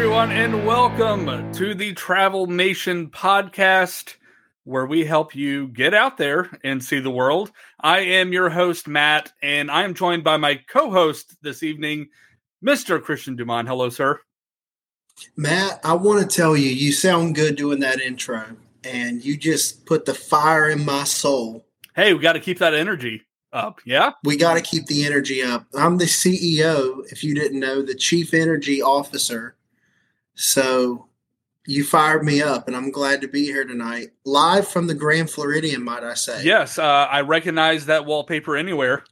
everyone, and welcome to the Travelmation podcast, where we help you get out there and see the world. I am your host, Matt, and I am joined by my co host this evening, Mr. Christian Dumont. Hello, sir. Matt, I want to tell you, you sound good doing that intro, and you just put the fire in my soul. Hey, we got to keep that energy up. Yeah. We got to keep the energy up. I'm the CEO, if you didn't know, the chief energy officer. So you fired me up, and I'm glad to be here tonight, live from the Grand Floridian, might I say? Yes, uh, I recognize that wallpaper anywhere.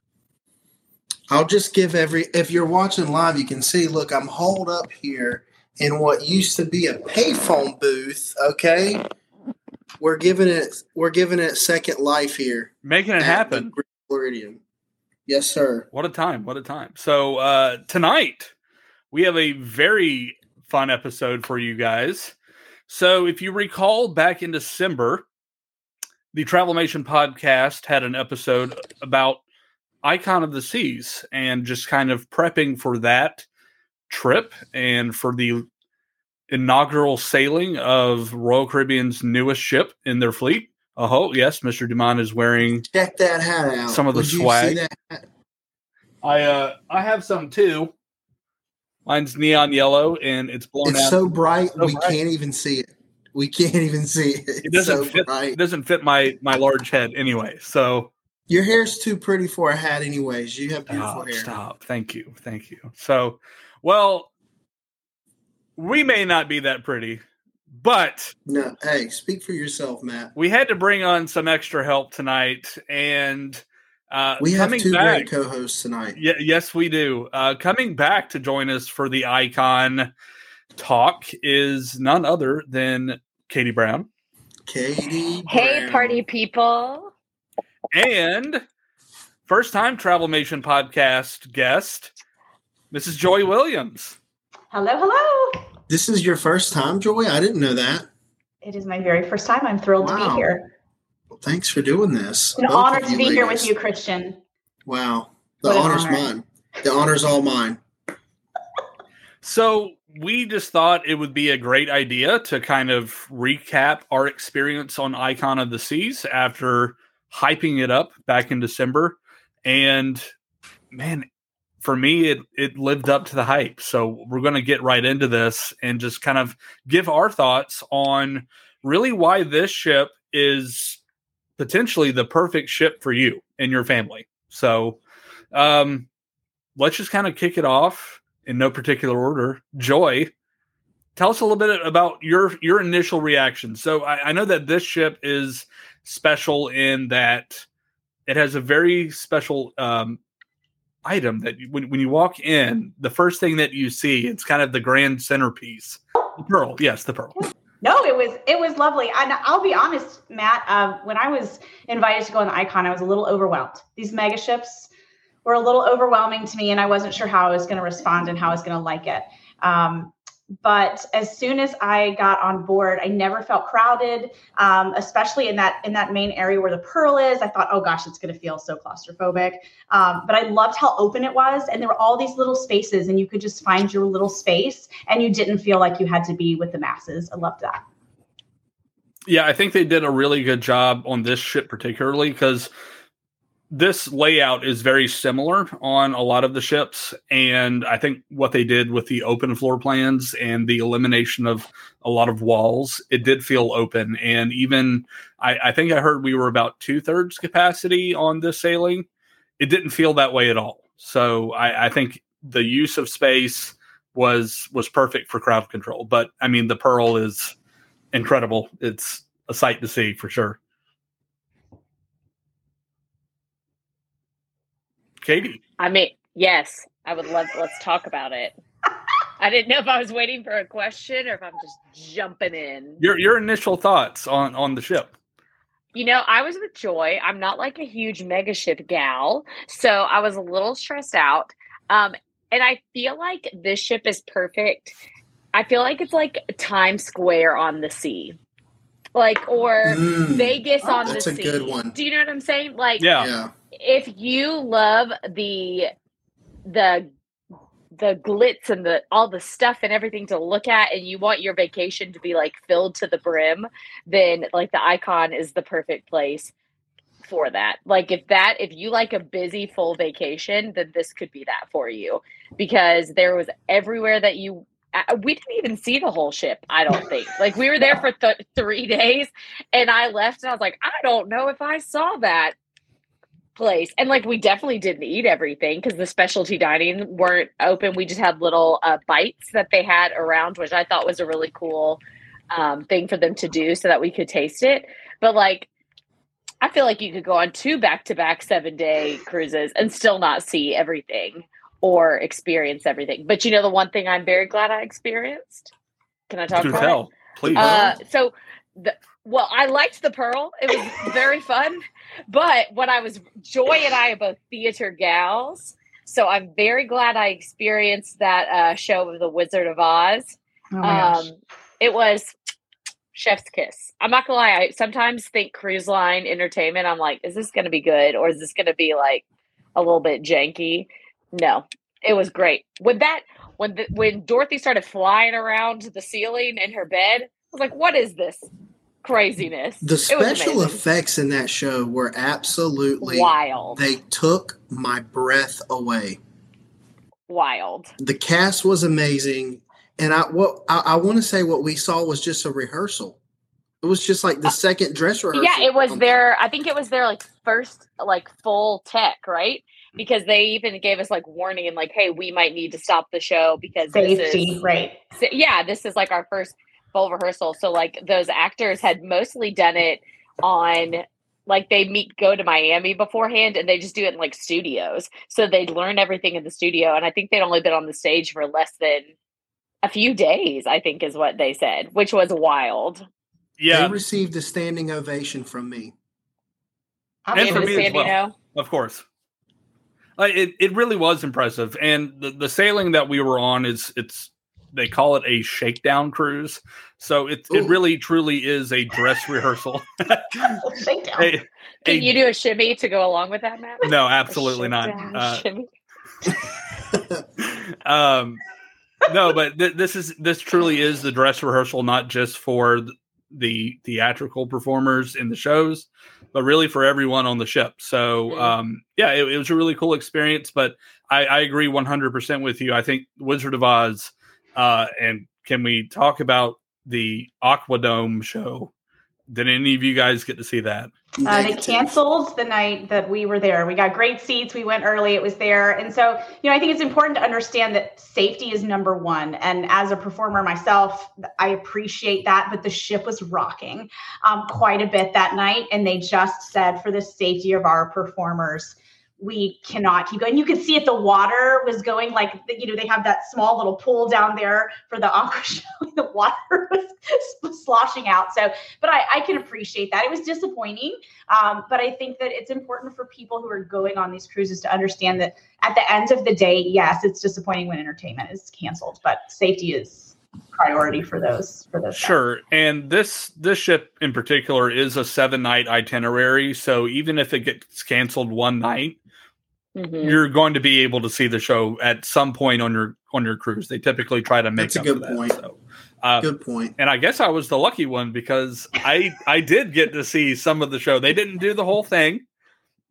I'll just give every. If you're watching live, you can see. Look, I'm holed up here in what used to be a payphone booth. Okay, we're giving it. We're giving it second life here, making it happen. Floridian. Yes, sir. What a time! What a time! So uh, tonight we have a very fun episode for you guys. So, if you recall back in December, the Travelmation podcast had an episode about Icon of the Seas and just kind of prepping for that trip and for the inaugural sailing of Royal Caribbean's newest ship in their fleet. Oh, yes, Mr. Dumont is wearing check that hat out. Some of the Would swag. I uh I have some too. Mine's neon yellow and it's blown it's out. so bright so we bright. can't even see it. We can't even see it. It's it doesn't so fit. Bright. It doesn't fit my my large head anyway. So your hair's too pretty for a hat, anyways. You have beautiful oh, hair. Stop. Thank you. Thank you. So, well, we may not be that pretty, but no. Hey, speak for yourself, Matt. We had to bring on some extra help tonight, and uh, we have two back, great co-hosts tonight. Y- yes, we do. Uh, coming back to join us for the Icon talk is none other than Katie Brown. Katie. Hey, Brown. party people. And first time Travelmation podcast guest, Mrs. Joy Williams. Hello, hello. This is your first time, Joy? I didn't know that. It is my very first time. I'm thrilled wow. to be here. Well, thanks for doing this. It's an honor to be ladies. here with you, Christian. Wow. The what honor's honor. mine. The honor's all mine. So we just thought it would be a great idea to kind of recap our experience on Icon of the Seas after hyping it up back in December. And man, for me, it, it lived up to the hype. So we're going to get right into this and just kind of give our thoughts on really why this ship is potentially the perfect ship for you and your family. So, um, let's just kind of kick it off in no particular order. Joy, tell us a little bit about your your initial reaction. So, I, I know that this ship is special in that it has a very special um, item that when, when you walk in, the first thing that you see, it's kind of the grand centerpiece. The pearl, yes, the pearl. No, it was it was lovely. And I'll be honest, Matt. Uh, when I was invited to go on the Icon, I was a little overwhelmed. These mega ships were a little overwhelming to me, and I wasn't sure how I was going to respond and how I was going to like it. Um, but as soon as I got on board, I never felt crowded, um, especially in that in that main area where the Pearl is. I thought, oh gosh, it's going to feel so claustrophobic. Um, but I loved how open it was, and there were all these little spaces, and you could just find your little space, and you didn't feel like you had to be with the masses. I loved that. Yeah, I think they did a really good job on this ship, particularly because this layout is very similar on a lot of the ships and i think what they did with the open floor plans and the elimination of a lot of walls it did feel open. And even i, I think i heard we were about two-thirds capacity on this sailing. It didn't feel that way at all. So I, I think the use of space was was perfect for crowd control. But i mean the pearl is incredible. It's a sight to see for sure Katie. I mean, yes, I would love. Let's talk about it. I didn't know if I was waiting for a question or if I'm just jumping in. Your your initial thoughts on on the ship. You know, I was with Joy. I'm not like a huge mega ship gal, so I was a little stressed out. Um, and I feel like this ship is perfect. I feel like it's like Times Square on the sea, like or mm, Vegas on the sea. That's a good one. Do you know what I'm saying? Like, yeah. If you love the the the glitz and the all the stuff and everything to look at and you want your vacation to be like filled to the brim then like the icon is the perfect place for that. Like if that if you like a busy full vacation then this could be that for you because there was everywhere that you we didn't even see the whole ship i don't think. Like we were there for th- three days and i left and i was like i don't know if i saw that place. And like we definitely didn't eat everything because the specialty dining weren't open. We just had little uh, bites that they had around which i thought was a really cool um, thing for them to do so that we could taste it. But like i feel like you could go on two back-to-back seven day cruises and still not see everything or experience everything. But you know the one thing i'm very glad i experienced? Can i talk Do about tell, it? please. Uh, so the well, I liked the Pearl. It was very fun. But when I was Joy and I are both theater gals, so I'm very glad I experienced that uh, show of The Wizard of Oz. Oh. Um, it was chef's kiss. I'm not gonna lie. I sometimes think cruise line entertainment. I'm like, is this gonna be good or is this gonna be like a little bit janky? No, it was great. When that when the, when Dorothy started flying around the ceiling in her bed, I was like, what is this craziness? The special effects in that show were absolutely wild, they took my breath away. wild. The cast was amazing, and I what I, I want to say what we saw was just a rehearsal. It was just like the second dress rehearsal. Uh, Yeah, it was their. I think it was their like first like full tech, right? Because they even gave us like warning and like, hey, we might need to stop the show because this Safety, is right? so, yeah, this is like our first full rehearsal. So like those actors had mostly done it on like they meet go to Miami beforehand and they just do it in like studios. So they'd learn everything in the studio. And I think they'd only been on the stage for less than a few days, I think is what they said, which was wild. yeah, They received a standing ovation from me. I'm And for me as San well. Diego. Of course. Like, it, it really was impressive. And the, the sailing that we were on is it's they call it a shakedown cruise. So it it really truly is a dress rehearsal. Shakedown. A- Can a- you do a shimmy to go along with that, Matt? no, A absolutely not. Uh, um no but th- this is this truly is the dress rehearsal not just for the theatrical performers in the shows but really for everyone on the ship so Mhm. um yeah it, it was a really cool experience but i i agree 100% with you i think wizard of oz uh and can we talk about the aquadome show did any of you guys get to see that Uh, they canceled the night that we were there. We got great seats. We went early. It was there. And so, you know, I think it's important to understand that safety is number one. And as a performer myself, I appreciate that. But the ship was rocking um, quite a bit that night. And they just said, for the safety of our performers, we cannot keep going. You could see it, the water was going like, you know, they have that small little pool down there for the aqua show. The water was sloshing out. So, but I, I can appreciate that. It was disappointing. Um, but I think that it's important for people who are going on these cruises to understand that at the end of the day, yes, it's disappointing when entertainment is canceled, but safety is priority for those for those. guys. Sure. And this this ship in particular is a seven night itinerary. So even if it gets canceled one night, Mhm. you're going to be able to see the show at some point on your on your cruise. They typically try to make That's a good for that. point. So, uh, Good point. and I guess I was the lucky one because I I did get to see some of the show. They didn't do the whole thing,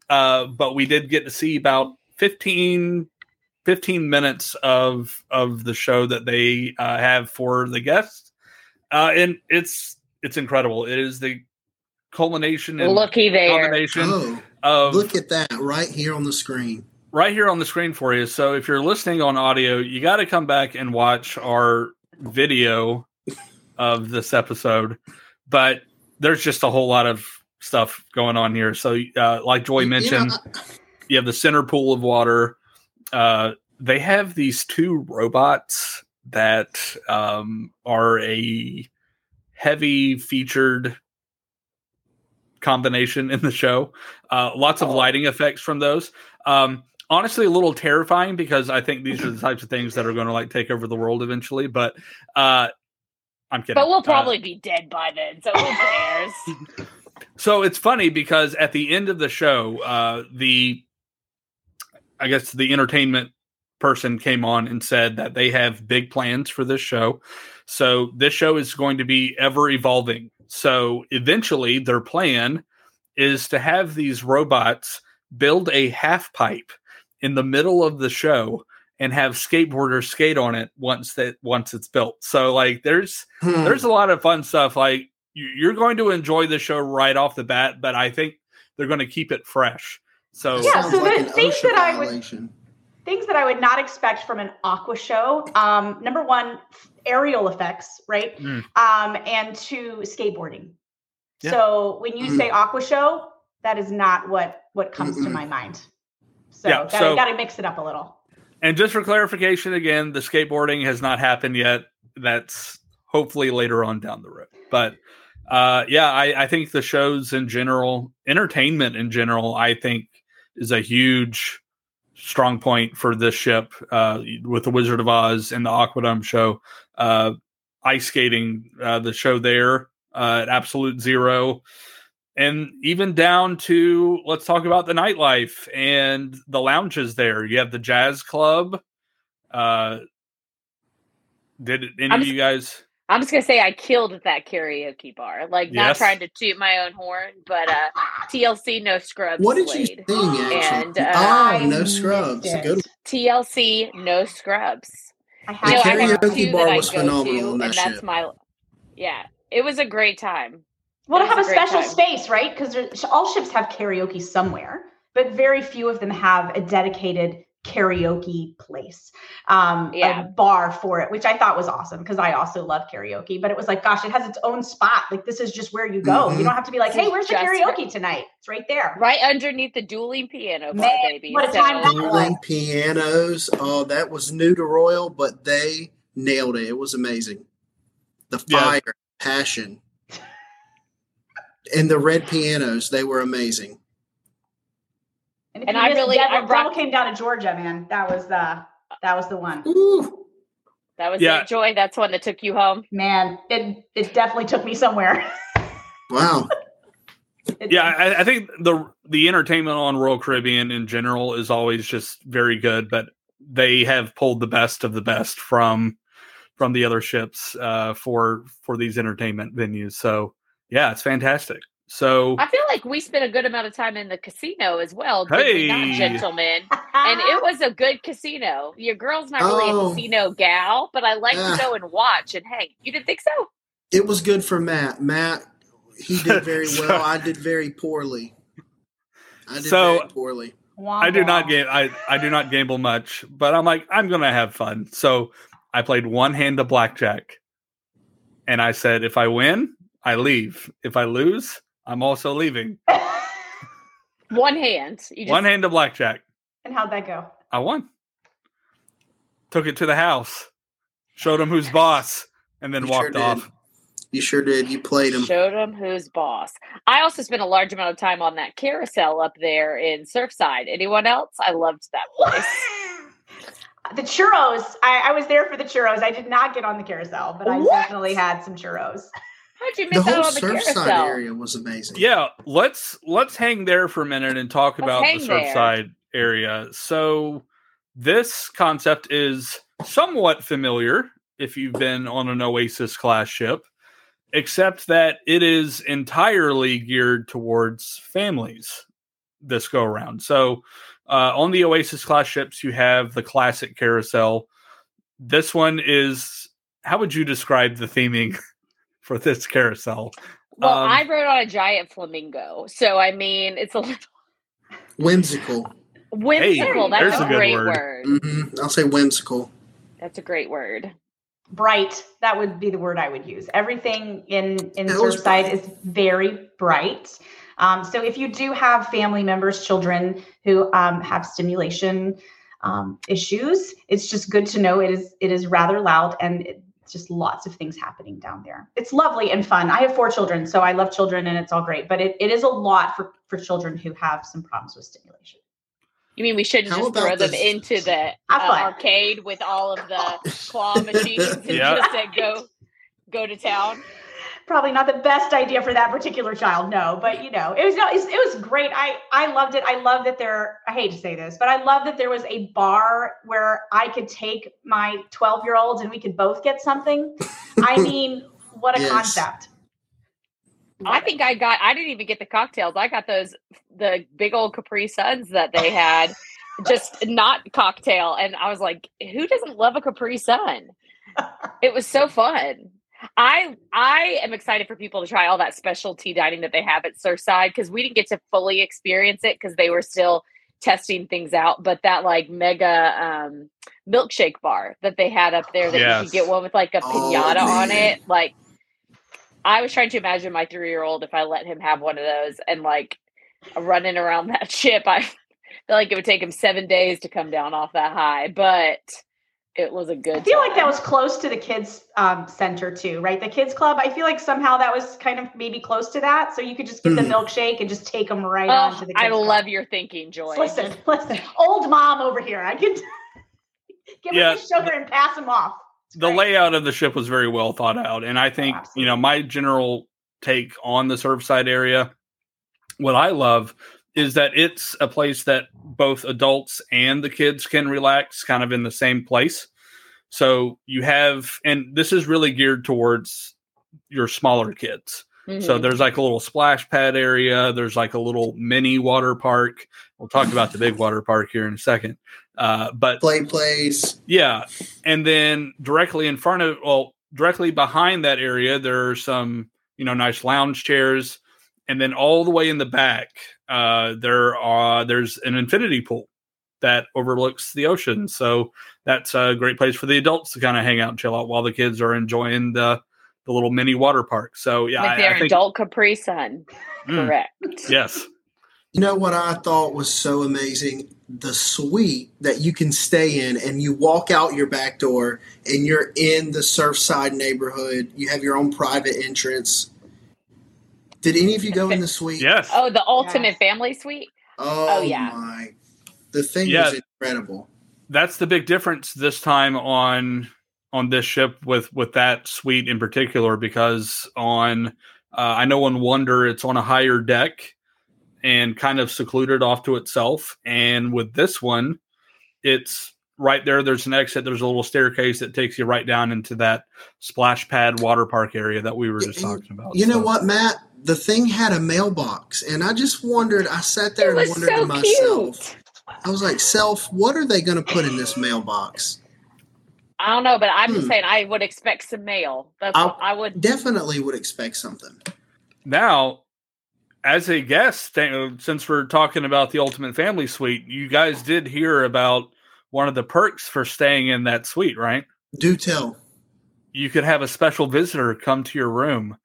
uh, but we did get to see about 15, 15 minutes of of the show that they uh, have for the guests, uh, and it's it's incredible. It is the culmination and Looky there. combination Oh, of look at that right here on the screen. right here on the screen for you. So if you're listening on audio, you got to come back and watch our video of this episode. But there's just a whole lot of stuff going on here. So, uh, like Joy You know, mentioned, you have the center pool of water. Uh, they have these two robots that um, are a heavy featured combination in the show. Uh, lots of Oh. lighting effects from those. Um, honestly, a little terrifying because I think these are the types of things that are going to like take over the world eventually. But uh, I'm kidding. But we'll Uh, probably be dead by then, so who cares? so it's funny because at the end of the show, uh, the I guess the entertainment person came on and said that they have big plans for this show. So this show is going to be ever evolving. So eventually, their plan is to have these robots build a half pipe in the middle of the show and have skateboarders skate on it once that once it's built. So like there's Hmm. there's a lot of fun stuff. Like you- you're going to enjoy the show right off the bat, but I think they're going to keep it fresh. So Yeah, Sounds so like the an things OSHA that I would- violation. Things that I would not expect from an aqua show. Um, number one, aerial effects, right? Mm. Um, and two, skateboarding. Yeah. So when you Mm. say aqua show, that is not what what comes to Mm-mm. my mind. So Yeah, gotta, so- gotta mix it up a little. And just for clarification, again, the skateboarding has not happened yet. That's hopefully later on down the road. But uh, yeah, I, I think the shows in general, entertainment in general, I think is a huge strong point for this ship uh, with the Wizard of Oz and the Aquadome show. Uh, ice skating, uh, the show there uh, at Absolute Zero. And even down to let's talk about the nightlife and the lounges there. You have the jazz club. Uh, did any of you guys? I'm just gonna say I killed at that karaoke bar. Like not Yes. trying to toot my own horn, but uh TLC no scrubs. What did you Slade. sing actually? And, uh, oh, no scrubs. it. Good. TLC no scrubs. I The You know, I karaoke bar was phenomenal to, on that and that's ship. my yeah. It was a great time. well to have a a special time. space, right? Because all ships have karaoke somewhere, but very few of them have a dedicated karaoke place, um, Yeah. a bar for it, which I thought was awesome because I also love karaoke. But it was like, gosh, it has its own spot. Like this is just where you go. Mhm. You don't have to be like, hey, where's the just karaoke tonight? It's right there. Right underneath the dueling piano bar, Man, baby. what a So- time that was. Dueling pianos. Oh, that was new to Royal, but they nailed it. It was amazing. The Yeah. fire, passion, and the red pianos. They were amazing. And, And I really- Devil, I rock- Devil came down to Georgia, man. That was the that was the one. Ooh, that was Yeah. Joy. That's one that took you home. Man, it it definitely took me somewhere. wow. Yeah, I, I think the the entertainment on Royal Caribbean in general is always just very good, but they have pulled the best of the best from from the other ships uh, for for these entertainment venues. So yeah, it's fantastic. So I feel like we spent a good amount of time in the casino as well, did not, Hey. gentlemen? And it was a good casino. Your girl's not really Oh. a casino gal, but I like Ah. to go and watch. And hey, you didn't think so? It was good for Matt. Matt, he did very So- well. I did very poorly. I did So- very poorly. I do not womp. game I, I do not gamble much, but I'm like I'm gonna have fun. So I played one hand of blackjack, and I said if I win, I leave. If I lose, I'm also leaving. One hand. You just, One hand of blackjack. and how'd that go? I won. Took it to the house, showed him who's boss, and then You walked did. off. You sure did. You played him. Showed him who's boss. I also spent a large amount of time on that carousel up there in Surfside. Anyone else? I loved that place. The churros. I, I was there for the churros. I did not get on the carousel, but I What? definitely had some churros. How'd you The miss whole out on the Surfside carousel? area was amazing. Yeah, let's let's hang there for a minute and talk Let's about the hang there. Surfside area. So this concept is somewhat familiar if you've been on an Oasis class ship, except that it is entirely geared towards families this go around. So uh, on the Oasis class ships, you have the classic carousel. This one is how would you describe the theming for this carousel? Well, Um, I rode on a giant flamingo. So, I mean, it's a little Whimsical. whimsical. there's That's a a good great word. word. hmm I'll say whimsical. That's a great word. Bright. That would be the word I would use. Everything in in It was Surfside is very bright. Um, so if you do have family members, children who um, have stimulation um, issues, it's just good to know it is it is rather loud and it's just lots of things happening down there. It's lovely and fun. I have four children, so I love children and it's all great. But it, it is a lot for for children who have some problems with stimulation. You mean we shouldn't How just throw them this- into the uh, arcade with all of the claw machines and Yeah. just say go go to town? Probably not the best idea for that particular child. No, but you know, it was no, it was, it was great. I I loved it. I love that there. I hate to say this, but I love that there was a bar where I could take my 12 year olds and we could both get something. I mean, what a Yes. concept. I think I got. I didn't even get the cocktails. I got those the big old Capri Suns that they had, just not cocktail. And I was like, who doesn't love a Capri Sun? It was so fun. I I am excited for people to try all that specialty dining that they have at Surfside because we didn't get to fully experience it because they were still testing things out. But that like mega um, milkshake bar that they had up there that you could get one with like a Oh, pinata on it, like I was trying to imagine my three year old if I let him have one of those and like running around that ship. I feel like it would take him seven days to come down off that high, but it was a good. I feel like that was close to the kids um, center too, right? The kids club. I feel like somehow that was kind of maybe close to that, so you could just get the Hmm. milkshake and just take them right on Oh, to the. Kids I club. love your thinking, Joy. Listen, listen, old mom over here. I can give Yeah, them the sugar and pass them off. It's the great. layout of the ship was very well thought out and i think you know my general take on the surfside area what i love is that it's a place that both adults and the kids can relax kind of in the same place so you have and this is really geared towards your smaller kids so Mhm. there's like a little splash pad area. There's like a little mini water park. We'll talk about the big water park here in a second. Uh, but Play place. yeah, and then directly in front of, well, directly behind that area, there are some you know nice lounge chairs, and then all the way in the back, uh, there are there's an infinity pool that overlooks the ocean. So that's a great place for the adults to kind of hang out and chill out while the kids are enjoying the the little mini water park. So yeah, Like I, their I think adult Capri Sun. Mm, Correct. yes. You know what I thought was so amazing? The suite that you can stay in, and you walk out your back door, and you're in the Surfside neighborhood. You have your own private entrance. Did any of you go in the suite? Yes. Oh, the ultimate Yes. family suite. Oh, Oh, yeah. my! The thing Yeah. was incredible. That's the big difference this time on on this ship with with that suite in particular because on uh, I know on Wonder it's on a higher deck and kind of secluded off to itself and with this one it's right there there's an exit there's a little staircase that takes you right down into that splash pad water park area that we were just Yeah, talking about You know what, Matt? The thing had a mailbox, and I just wondered. I sat there It and was wondered to myself. cute. I was like, "Self, what are they going to put in this mailbox?" I don't know, but I'm just Hmm. saying I would expect some mail. That's I'll- what I would. Definitely would expect something. now as a guest uh, since we're talking about the ultimate family suite you guys did hear about one of the perks for staying in that suite right Do tell. you could have a special visitor come to your room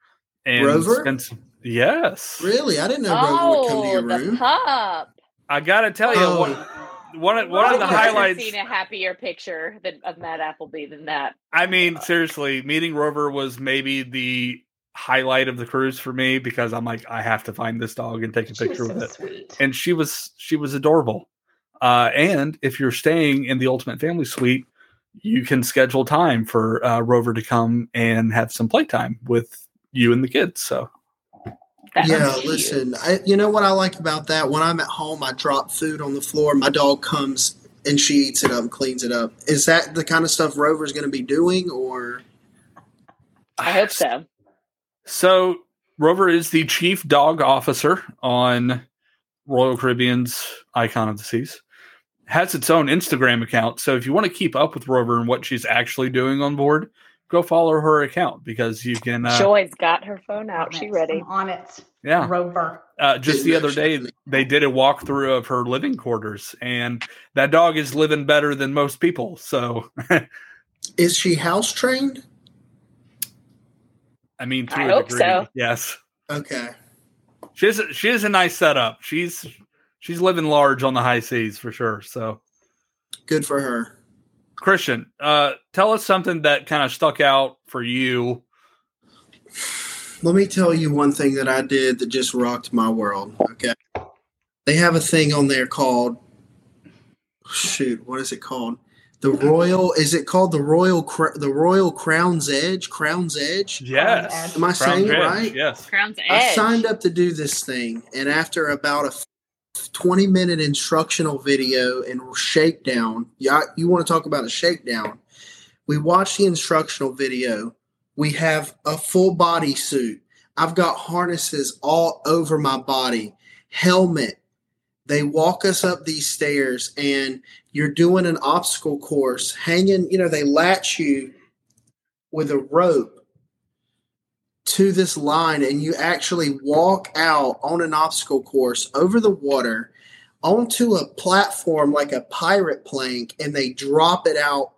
and Rover? spend some, yes Really, I didn't know Rover would come to Oh, your the room. pup. i gotta tell you Oh. one, one, of- one of the I've never highlights Seen a happier picture than, of Matt Appleby than that. i mean seriously meeting rover was maybe the highlight of the cruise for me because i'm like i have to find this dog and take a She was picture so with it sweet. and she was she was adorable. Uh, and if you're staying in the Ultimate Family Suite, you can schedule time for uh, Rover to come and have some playtime with you and the kids. So That yeah, listen. I, you know what I like about that? When I'm at home, I drop food on the floor. My dog comes and she eats it up, and cleans it up. Is that the kind of stuff Rover's going to be doing, or I hope so. So Rover is the chief dog officer on Royal Caribbean's Icon of the Seas. Has its own Instagram account. So if you want to keep up with Rover and what she's actually doing on board, go follow her account because you can. Uh, Joy's got her phone out. She ready? I'm on it. yeah. Rover. Uh, just the other day, they did a walkthrough of her living quarters, and that dog is living better than most people. So, is she house trained? I mean, to I a hope degree, so. yes, Okay. she has. She has a nice setup. She's she's living large on the high seas for sure. So, Good for her. Christian, uh, tell us something that kind of stuck out for you. Let me tell you one thing that I did that just rocked my world. Okay. They have a thing on there called shoot, what is it called? the Royal. Is it called the Royal the Royal Crown's Edge? Crown's Edge. Yes. Am I saying it Edge, right? Yes. Crown's Edge. I signed up to do this thing, and after about a 20 minute instructional video and shakedown, yeah, you want to talk about a shakedown? We watch the instructional video. We have a full body suit. I've got harnesses all over my body, helmet. They walk us up these stairs, and you're doing an obstacle course, hanging, you know, they latch you with a rope to this line and you actually walk out on an obstacle course over the water onto a platform like a pirate plank and they drop it out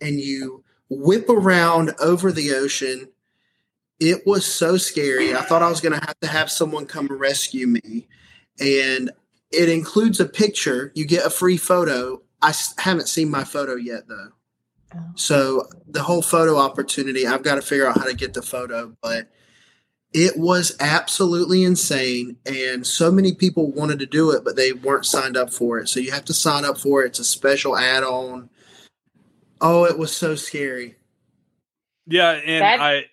and you whip around over the ocean. It was so scary. I thought i was going to have to have someone come rescue me. And it includes a picture. You get a free photo. I haven't seen my photo yet though Oh. so the whole photo opportunity, I've got to figure out how to get the photo, but it was absolutely insane. And so many people wanted to do it, but they weren't signed up for it. So you have to sign up for it. It's a special add on. Oh, it was so scary. Yeah, and That- I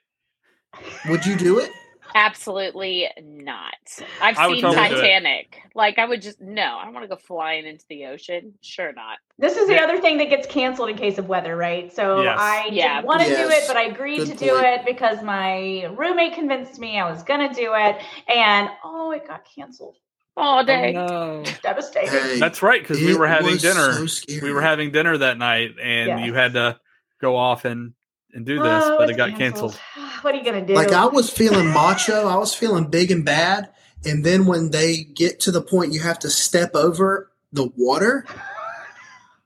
Would you do it? Absolutely not. I've I seen totally do it. Titanic. Like I would just no. I don't want to go flying into the ocean. Sure not. This is the Yeah. other thing that gets canceled in case of weather, right? So Yes. I Yeah. didn't want to do it, but I agreed Good to do it because my roommate convinced me I was going to do it. And oh, it got canceled. All oh, day. no. Devastating. Hey, That's right, because we were having dinner. so we were having dinner that night, and Yes. you had to go off and and do this, Oh, but it's it got canceled. What are you going to do? like I was feeling macho. I was feeling big and bad. And then when they get to the point you have to step over the water,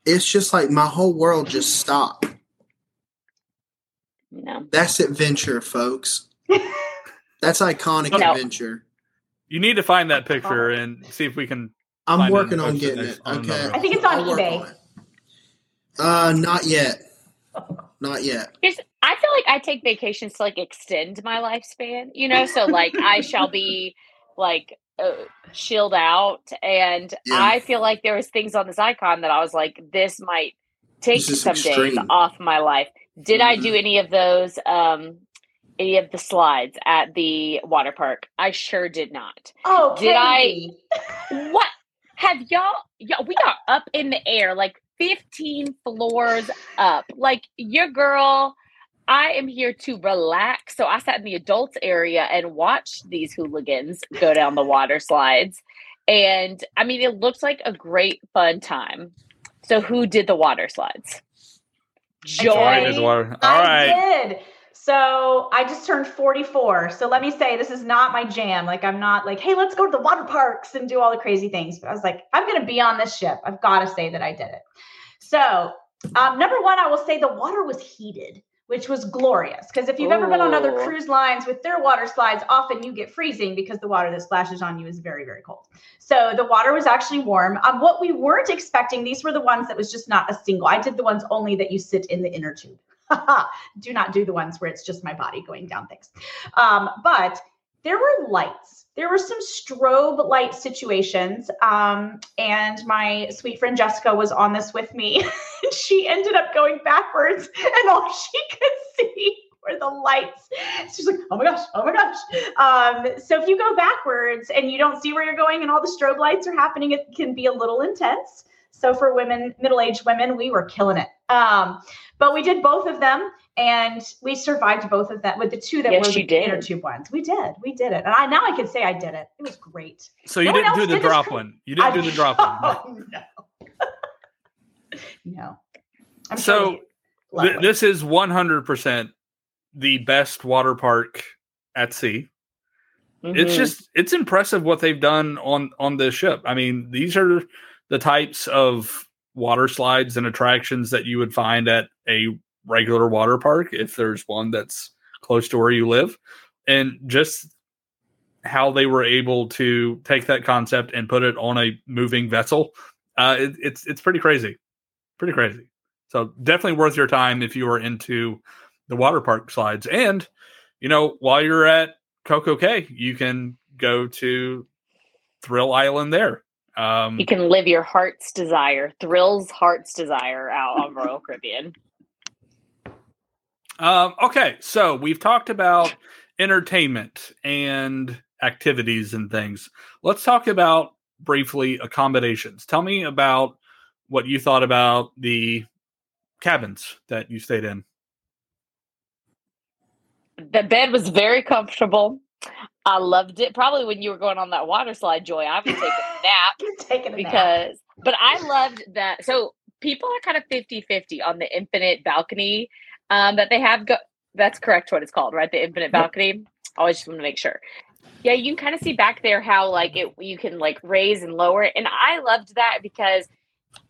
it's just like my whole world just stopped. No. That's adventure, folks. That's iconic No. adventure. You need to find that picture and see if we can. I'm working on getting it. Okay. I think it's on I'll eBay. on it. Uh, not yet. Not yet. Here's, I feel like I take vacations to like extend my lifespan, you know. So like I shall be like uh, chilled out, and Yeah. I feel like there was things on this icon that I was like, this might take This is some days off my life. Did I Mhm. do any of those? Um, any of the slides at the water park? I sure did not. Oh, Did I- What have y'all? Y'all, we got up in the air like 15 floors up. Like your girl, I am here to relax. So I sat in the adults area and watched these hooligans go down the water slides. And I mean, it looks like a great fun time. So who did the water slides? Joy. All right, Joy. Eduardo. All I right. did. So I just turned 44. So let me say, this is not my jam. Like, I'm not like, hey, let's go to the water parks and do all the crazy things. But I was like, I'm going to be on this ship. I've got to say that I did it. So, um, number one, I will say the water was heated, which was glorious. Because if you've ever been on other cruise lines with their water slides, often you get freezing because the water that splashes on you is very, very cold. So the water was actually warm. Um, what we weren't expecting, these were the ones that was just not a single. I did the ones only that you sit in the inner tube. do not do the ones where it's just my body going down things. Um, but there were lights. There were some strobe light situations. Um, and my sweet friend Jessica was on this with me. she ended up going backwards, and all she could see were the lights. She's like, oh my gosh, oh my gosh. Um, so if you go backwards and you don't see where you're going and all the strobe lights are happening, it can be a little intense. So for women, middle-aged women, we were killing it. Um, but we did both of them and we survived both of them with the two that Yes, were the did. inner tube ones. We did, we did it. And I now I can say I did it. It was great. So you No didn't do the did drop one. You didn't do the drop one. Oh no. no. I'm So, sure it was Th- this is 100% the best water park at sea. It's Mhm. just it's impressive what they've done on on this ship. I mean, these are the types of water slides and attractions that you would find at a regular water park if there's one that's close to where you live. And just how they were able to take that concept and put it on a moving vessel, uh, it, it's it's pretty crazy, pretty crazy. So definitely worth your time if you are into the water park slides. And you know, while you're at Coco Cay, you can go to Thrill Island there. Um, You can live your heart's desire, thrills heart's desire out on Royal Caribbean. Um, okay, so we've talked about entertainment and activities and things. Let's talk about briefly accommodations. Tell me about what you thought about the cabins that you stayed in. The bed was very comfortable. I loved it. Probably when you were going on that water slide, Joy, I was taking a nap Taking a nap. because, but I loved that. So people are kind of 50 50 on the infinite balcony um, that they have. Go- That's correct, what it's called, right? The infinite balcony. Always just want to make sure. Yeah, you can kind of see back there how like it you can like raise and lower it. And I loved that because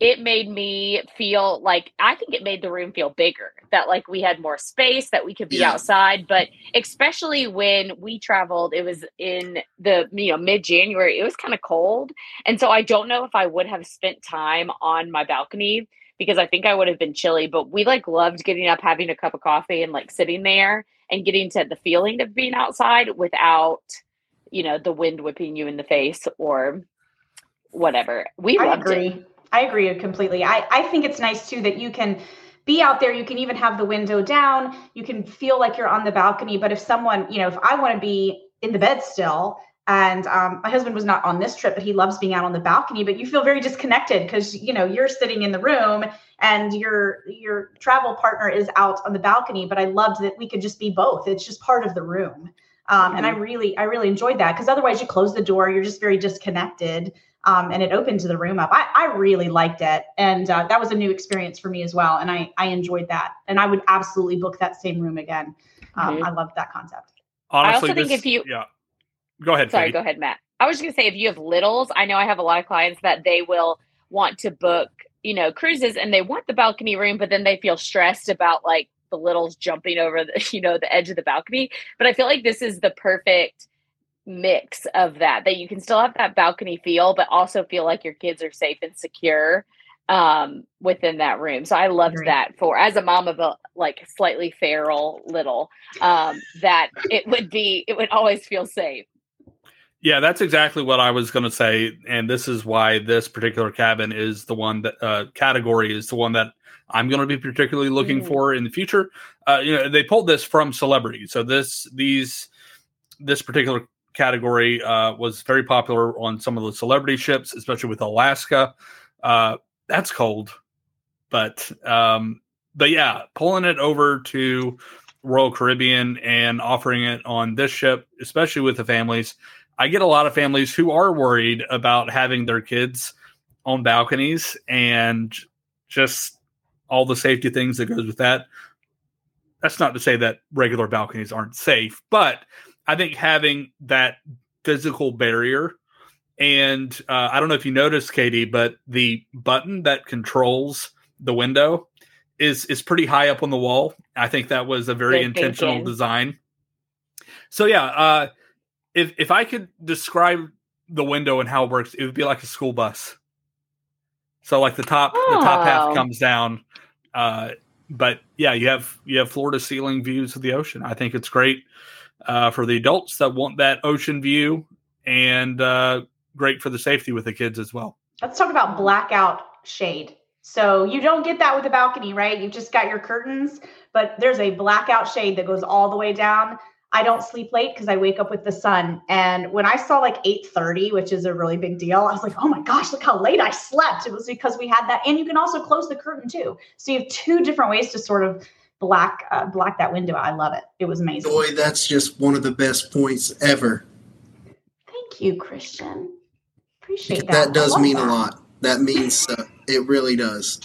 it made me feel like I think it made the room feel bigger. That like we had more space, that we could be Yeah. outside. But especially when we traveled, it was in the you know mid January. It was kind of cold, and so I don't know if I would have spent time on my balcony because I think I would have been chilly. But we like loved getting up, having a cup of coffee, and like sitting there and getting to the feeling of being outside without you know the wind whipping you in the face or whatever. We I loved it. I agree completely. I, I think it's nice too that you can be out there. You can even have the window down. You can feel like you're on the balcony. But if someone, you know, if I want to be in the bed still, and um, my husband was not on this trip, but he loves being out on the balcony. But you feel very disconnected because you know you're sitting in the room and your your travel partner is out on the balcony. But I loved that we could just be both. It's just part of the room. Um, And I really, I really enjoyed that because otherwise you close the door, you're just very disconnected um, and it opened the room up. I, I really liked it, and uh, that was a new experience for me as well. And I I enjoyed that, and I would absolutely book that same room again. Um, Mhm. I loved that concept. Honestly, also think this- if you- yeah, go ahead. Sorry, Katie. go ahead, Matt. I was just gonna say if you have littles, I know I have a lot of clients that they will want to book, you know, cruises and they want the balcony room, but then they feel stressed about like the littles jumping over the, you know, the edge of the balcony. But I feel like this is the perfect mix of that, that you can still have that balcony feel, but also feel like your kids are safe and secure um within that room so i loved Agree. that for as a mom of a like slightly feral little um that it would be it would always feel safe Yeah, that's exactly what I was going to say, and this is why this particular cabin is the one that uh, category is the one that I'm going to be particularly looking Mhm. for in the future. Uh, you know, they pulled this from celebrity, so this these this particular category uh, was very popular on some of the celebrity ships, especially with Alaska. Uh, that's cold, but um, but yeah, pulling it over to Royal Caribbean and offering it on this ship, especially with the families. I get a lot of families who are worried about having their kids on balconies and just all the safety things that goes with that. That's not to say that regular balconies aren't safe, but I think having that physical barrier and uh, I don't know if you noticed, Katie, but the button that controls the window is is pretty high up on the wall. I think that was a very Good intentional thinking. design. So yeah, uh, if if I could describe the window and how it works, it would be like a school bus. So like the top the top half Oh. comes down, uh, but yeah, you have you have floor to ceiling views of the ocean. I think it's great uh, for the adults that want that ocean view, and uh, great for the safety with the kids as well. Let's talk about blackout shade. So you don't get that with a balcony, right? You've just got your curtains, but there's a blackout shade that goes all the way down. I don't sleep late because I wake up with the sun. And when I saw like 8:30, which is a really big deal, I was like, oh my gosh, look how late I slept. It was because we had that. And you can also close the curtain too. So you have two different ways to sort of black uh, black that window. out. I love it. It was amazing. Boy, that's just one of the best points ever. Thank you, Christian. Appreciate that. That does love mean a lot. That means uh, it really does.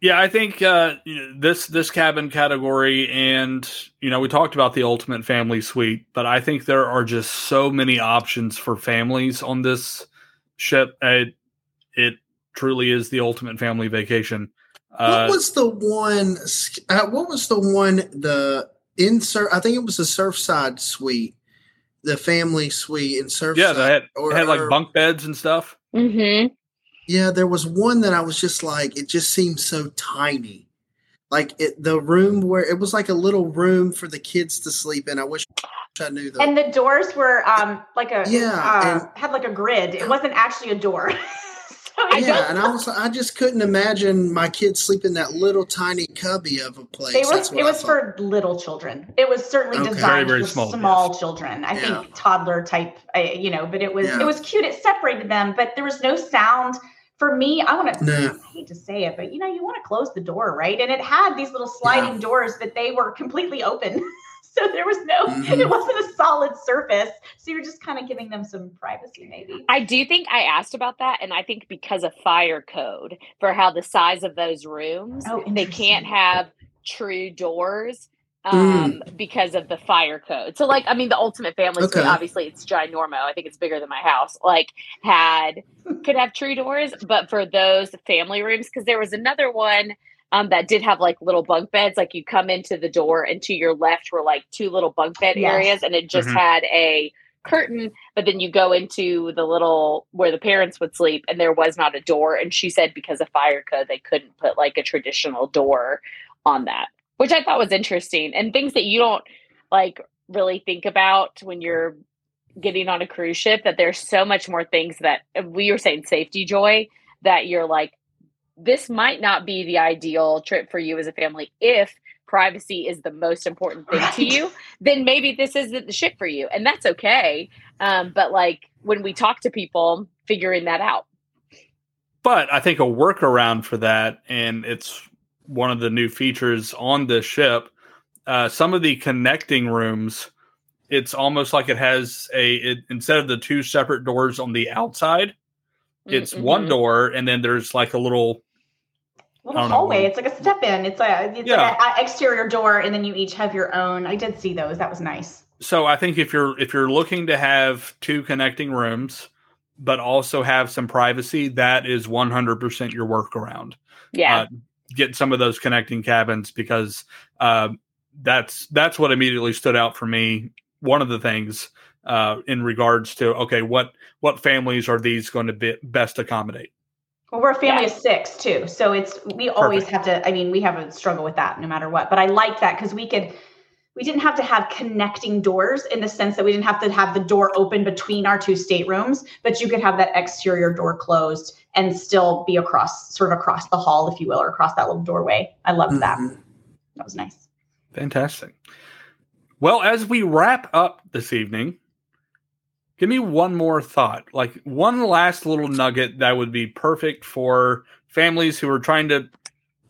Yeah, I think uh, you know, this this cabin category, and you know, we talked about the ultimate family suite, but I think there are just so many options for families on this ship. It, it truly is the ultimate family vacation. Uh, what was the one? Uh, what was the one? The insert. I think it was the Surfside suite, the family suite in Surfside. yeah, they had, or- they had like bunk beds and stuff. mm-hmm. Yeah, there was one that I was just like, it just seemed so tiny. Like it, the room where it was like a little room for the kids to sleep in. I wish I knew that. And the doors were um like a Yeah, uh, and- had like a grid. It wasn't actually a door. so it yeah, and I was I just couldn't imagine my kids sleep in that little tiny cubby of a place. They were. It I was thought. for little children. It was certainly Okay. designed Very, very for small, small, yes. children. I Yeah. think toddler type. uh, You know, but it was Yeah. it was cute. It separated them, but there was no sound. For me, I want to. No. I hate to say it, but you know, you want to close the door, right? And it had these little sliding doors that they were completely open. so there was no. Mhm. It wasn't a solid surface. So you're just kind of giving them some privacy, maybe. I do think I asked about that, and I think because of fire code for how the size of those rooms, Oh, they can't have true doors Mm. um, because of the fire code. So, like, I mean, the Ultimate Family Suite, obviously, it's ginormo. I think it's bigger than my house. Like, had could have true doors, but for those family rooms, because there was another one. Um, that did have like little bunk beds. Like you come into the door, and to your left were like two little bunk bed Yes. areas, and it just Mhm. had a curtain but then you go into the little where the parents would sleep and there was not a door and she said because of fire code they couldn't put like a traditional door on that which i thought was interesting and things that you don't like really think about when you're getting on a cruise ship that there's so much more things that we were saying safety joy that you're like this might not be the ideal trip for you as a family if privacy is the most important thing to you then maybe this isn't the ship for you and that's okay um, but like when we talk to people figuring that out But I think a workaround for that, and it's one of the new features on this ship. Uh, some of the connecting rooms, it's almost like it has a it, instead of the two separate doors on the outside, it's one Mhm. door, and then there's like a little little hallway. It's like a step in. It's a it's Yeah. like an exterior door, and then you each have your own. I did see those. That was nice. so I think if you're if you're looking to have two connecting rooms, but also have some privacy, that is 100% your workaround. yeah uh, get some of those connecting cabins because uh, that's that's what immediately stood out for me. One of the things uh, in regards to okay, what what families are these going to be best accommodate? Well, we're a family Yeah. of six too, so it's we always have to. I mean, we have a struggle with that no matter what. But I like that because we could. We didn't have to have connecting doors in the sense that we didn't have to have the door open between our two staterooms, but you could have that exterior door closed and still be across, sort of across the hall, if you will, or across that little doorway. I loved that. Mhm. That was nice. Fantastic. Well, as we wrap up this evening, give me one more thought, like one last little nugget that would be perfect for families who are trying to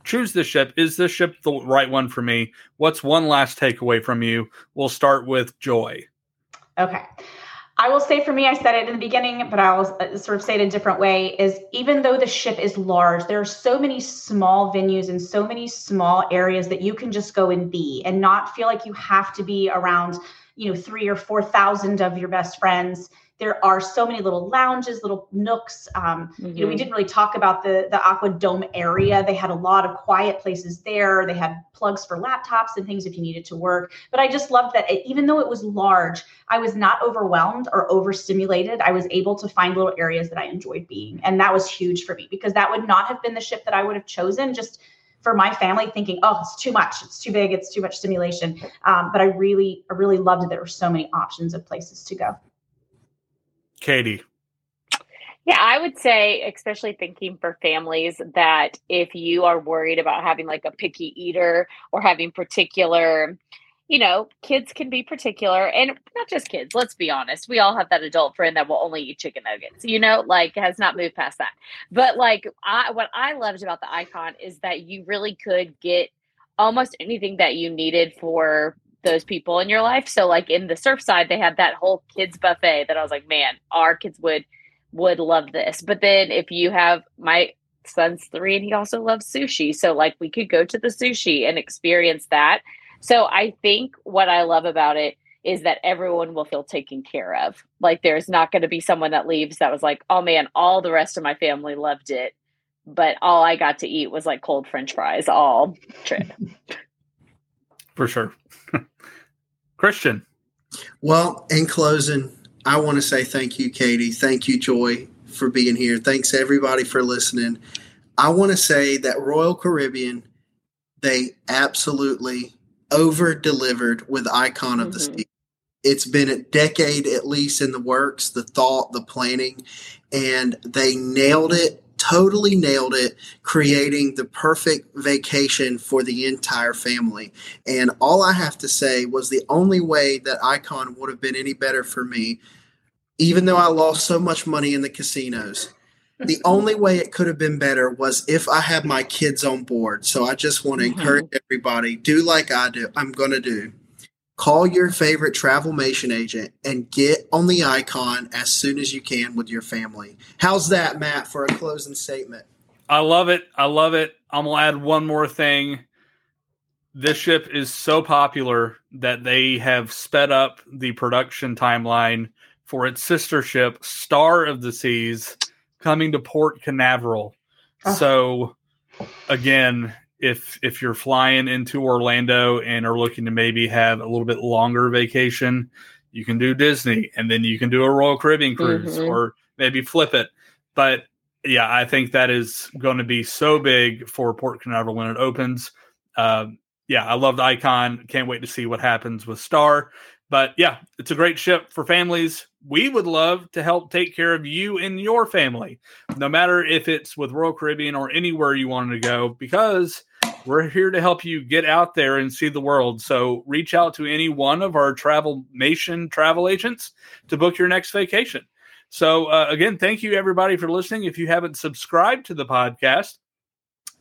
choose this ship. Is this ship the right one for me? What's one last takeaway from you? We'll start with Joy. Okay. I will say for me, I said it in the beginning, but I'll uh, sort of say it a different way is even though the ship is large, there are so many small venues and so many small areas that you can just go and be and not feel like you have to be around, you know, three or 4,000 of your best friends. There are so many little lounges, little nooks. Um, you know, we Mhm. didn't really talk about the the AquaDome area. They had a lot of quiet places there. They had plugs for laptops and things if you needed to work. But I just loved that it, even though it was large, I was not overwhelmed or overstimulated. I was able to find little areas that I enjoyed being, and that was huge for me because that would not have been the ship that I would have chosen just for my family thinking oh it's too much it's too big it's too much stimulation um, but i really i really loved that there were so many options of places to go Katie. Yeah, I would say, especially thinking for families, that if you are worried about having like a picky eater or having particular, you know, kids can be particular and not just kids, let's be honest. We all have that adult friend that will only eat chicken nuggets, you know, like has not moved past that. But like, I, what I loved about the icon is that you really could get almost anything that you needed for those people in your life. So, like in the Surfside, they had that whole kids buffet that I was like, man, our kids would would love this. But then if you have my son's three and he also loves sushi. So like we could go to the sushi and experience that. So I think what I love about it is that everyone will feel taken care of. Like there's not going to be someone that leaves that was like, oh man, all the rest of my family loved it. But all I got to eat was like cold french fries all trip. For sure. Christian. Well, in closing, I want to say thank you, Katie. Thank you, Joy, for being here. Thanks everybody for listening. I want to say that Royal Caribbean, they absolutely over delivered with Icon of the Mhm. Sea. It's been a decade at least in the works, the thought, the planning, and they nailed it totally nailed it, creating the perfect vacation for the entire family. And all I have to say was the only way that Icon would have been any better for me, even though I lost so much money in the casinos. The only way it could have been better was if I had my kids on board. So I just want to mm-hmm. encourage everybody do like I do. I'm going to do. Call your favorite Travelmation agent and get on the icon as soon as you can with your family. How's that, Matt, for a closing statement? I love it. I love it. I'm going to add one more thing. This ship is so popular that they have sped up the production timeline for its sister ship, Star of the Seas, coming to Port Canaveral. Oh. So, again, if if you're flying into Orlando and are looking to maybe have a little bit longer vacation, you can do Disney and then you can do a Royal Caribbean cruise mm-hmm. or maybe flip it. But yeah, I think that is going to be so big for Port Canaveral when it opens. Uh, yeah, I love the icon. Can't wait to see what happens with Star. But yeah, it's a great ship for families. We would love to help take care of you and your family, no matter if it's with Royal Caribbean or anywhere you wanted to go, because we're here to help you get out there and see the world. So reach out to any one of our Travelmation travel agents to book your next vacation. So uh, again, thank you everybody for listening. If you haven't subscribed to the podcast,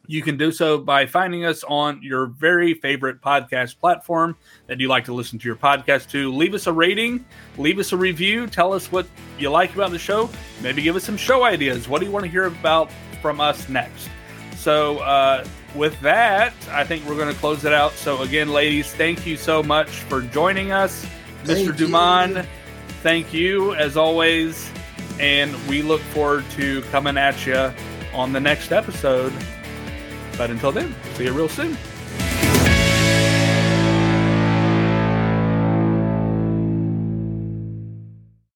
you can do so by finding us on your very favorite podcast platform that you like to listen to your podcast to. Leave us a rating, leave us a review, tell us what you like about the show, maybe give us some show ideas. What do you want to hear about from us next? So, uh, with that, I think we're going to close it out. So, again, ladies, thank you so much for joining us. Thank Mr. Dumond, thank you as always. And we look forward to coming at you on the next episode. But until then, see you real soon.